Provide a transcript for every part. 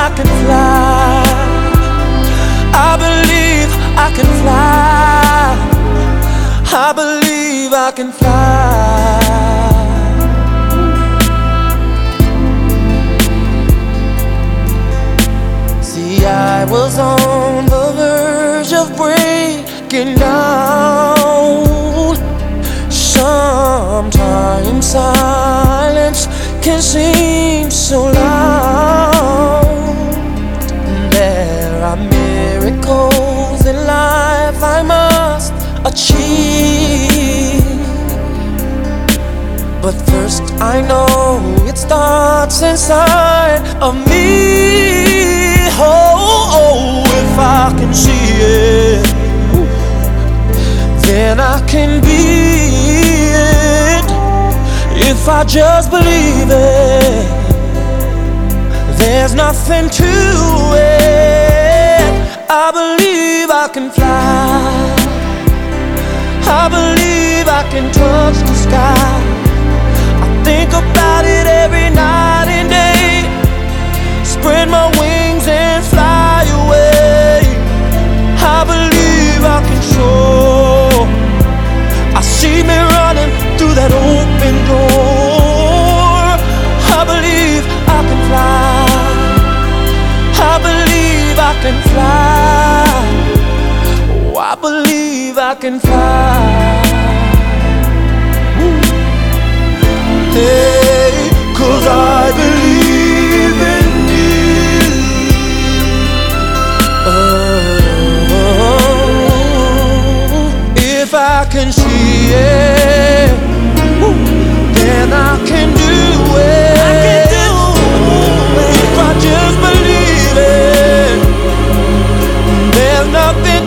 I can fly. I believe I can fly. I believe I can fly. See, I was on the verge of breaking down. Sometimes silence can seem so loud. First, I know it starts inside of me. Oh, oh, if I can see it, then I can be it. If I just believe it, there's nothing to it. I believe I can fly. I believe I can touch the sky. Think about it every night and day. Spread my wings and fly away. I believe I can soar. I see me running through that open door. I believe I can fly. I believe I can fly. Oh, I believe I can fly. Cause I believe in you. Oh, if I can see it, then I can do it. I can do it. If I just believe it, there's nothing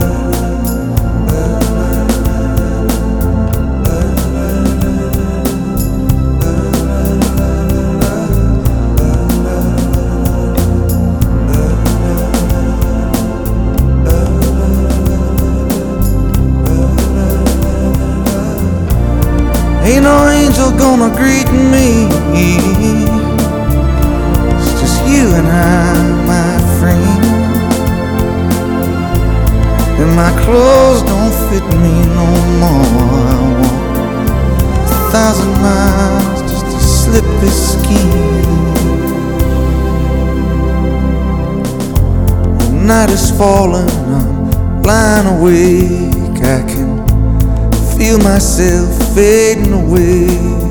Angel gonna greet me. It's just you and I, my friend. And my clothes don't fit me no more. I walk a thousand miles just to slip this skin. The night is falling, I'm lying awake. I can feel myself fading away.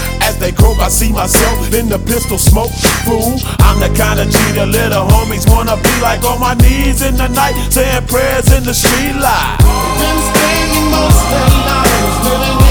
As they croak, I see myself in the pistol smoke. Fool, I'm the kind of G the little homies wanna be like on my knees in the night, saying prayers in the street light. Been spending most their lives living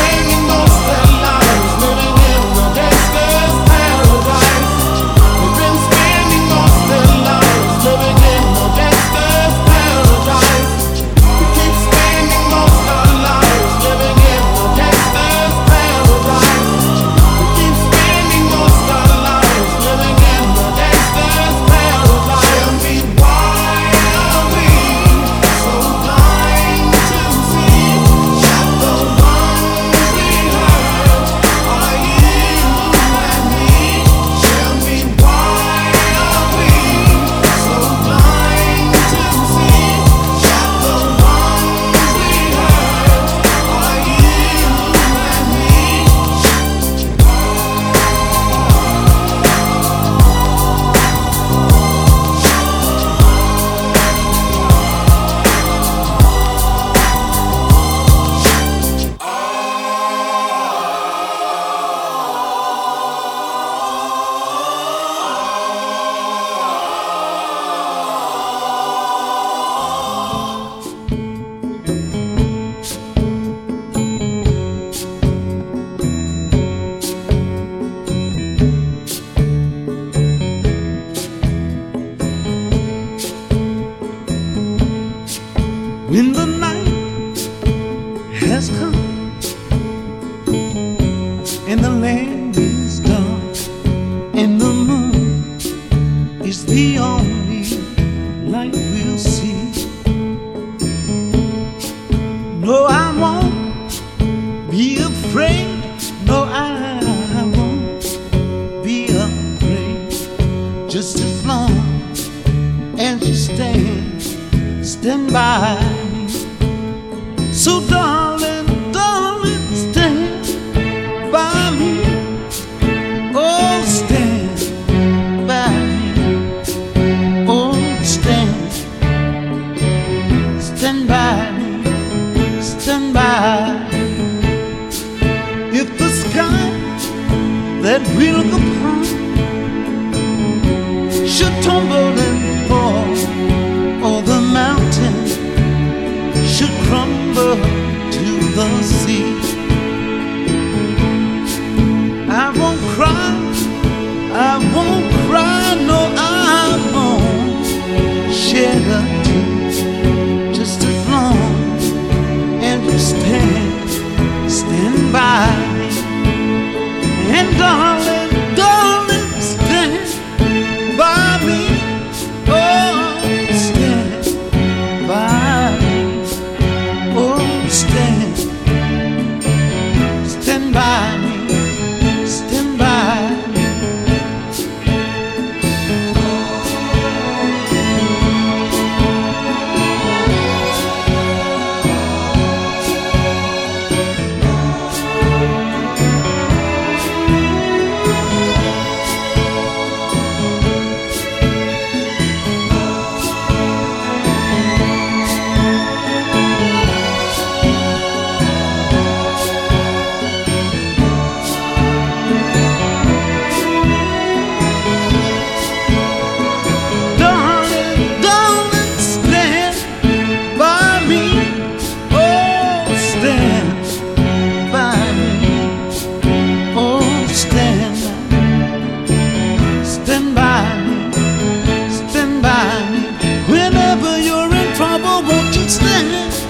人。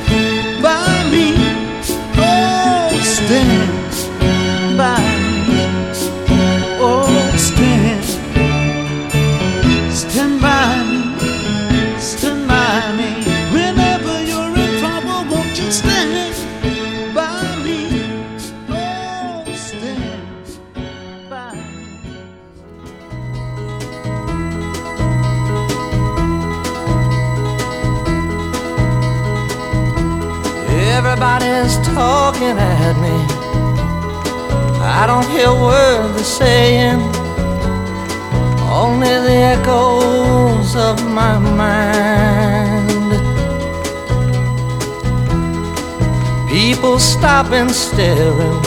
Everybody's talking at me. I don't hear a word they're saying, only the echoes of my mind. People stop and staring.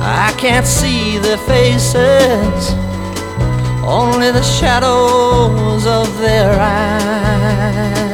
I can't see their faces, only the shadows of their eyes.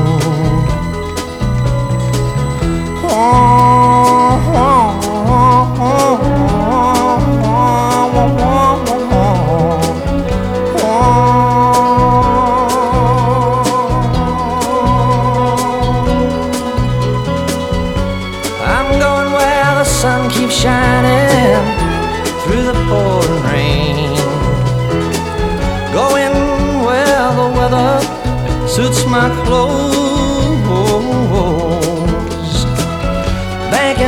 Sun keeps shining through the pouring rain. Going where the weather suits my clothes.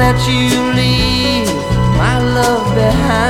Let you leave my love behind.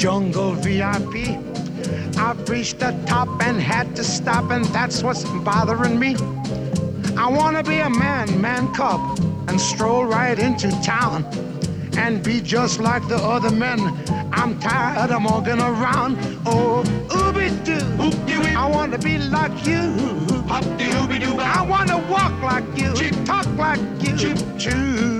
jungle VIP. I've reached the top and had to stop, and that's what's bothering me. I wanna be a man, man cub, and stroll right into town and be just like the other men. I'm tired of walking around. Oh, ooby doo, I wanna be like you. I wanna walk like you, talk like you, choo.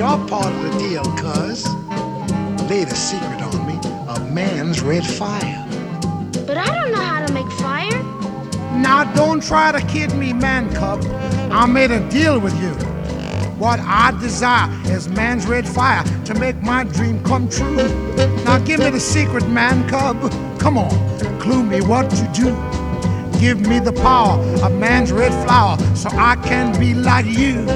your part of the deal, cuz. Laid a secret on me, a man's red fire. But I don't know how to make fire. Now don't try to kid me, man cub. I made a deal with you. What I desire is man's red fire to make my dream come true. Now give me the secret, man cub. Come on, clue me what to do. Give me the power of man's red flower so I can be like you.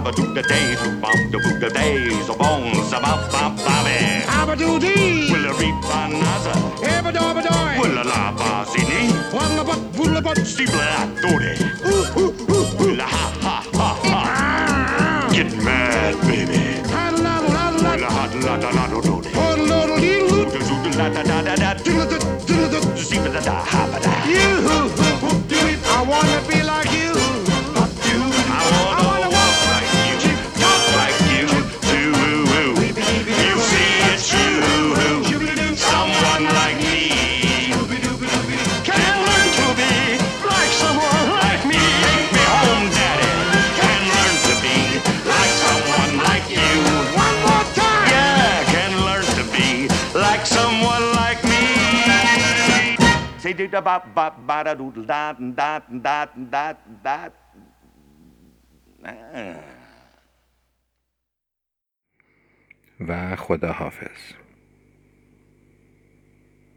Do saba do the day, do bum the book the days of bones about bam baby. Abadoo-dee, Will a reap anaza, ebadoo-badoo, will a la bazini, wallabut, bullabut, steeple at dore. Will a ha ha ha ha. Get mad, baby. paddle-laddle-laddle-laddle, Will a hot la da la do do. paddle-laddle-dee-loo, Do do da da da da da. diddle-dut-diddle-dut. Steeple da da ha ba da. You, da ba ba ba da doodle da da da da da. Ah. و خدا حافظ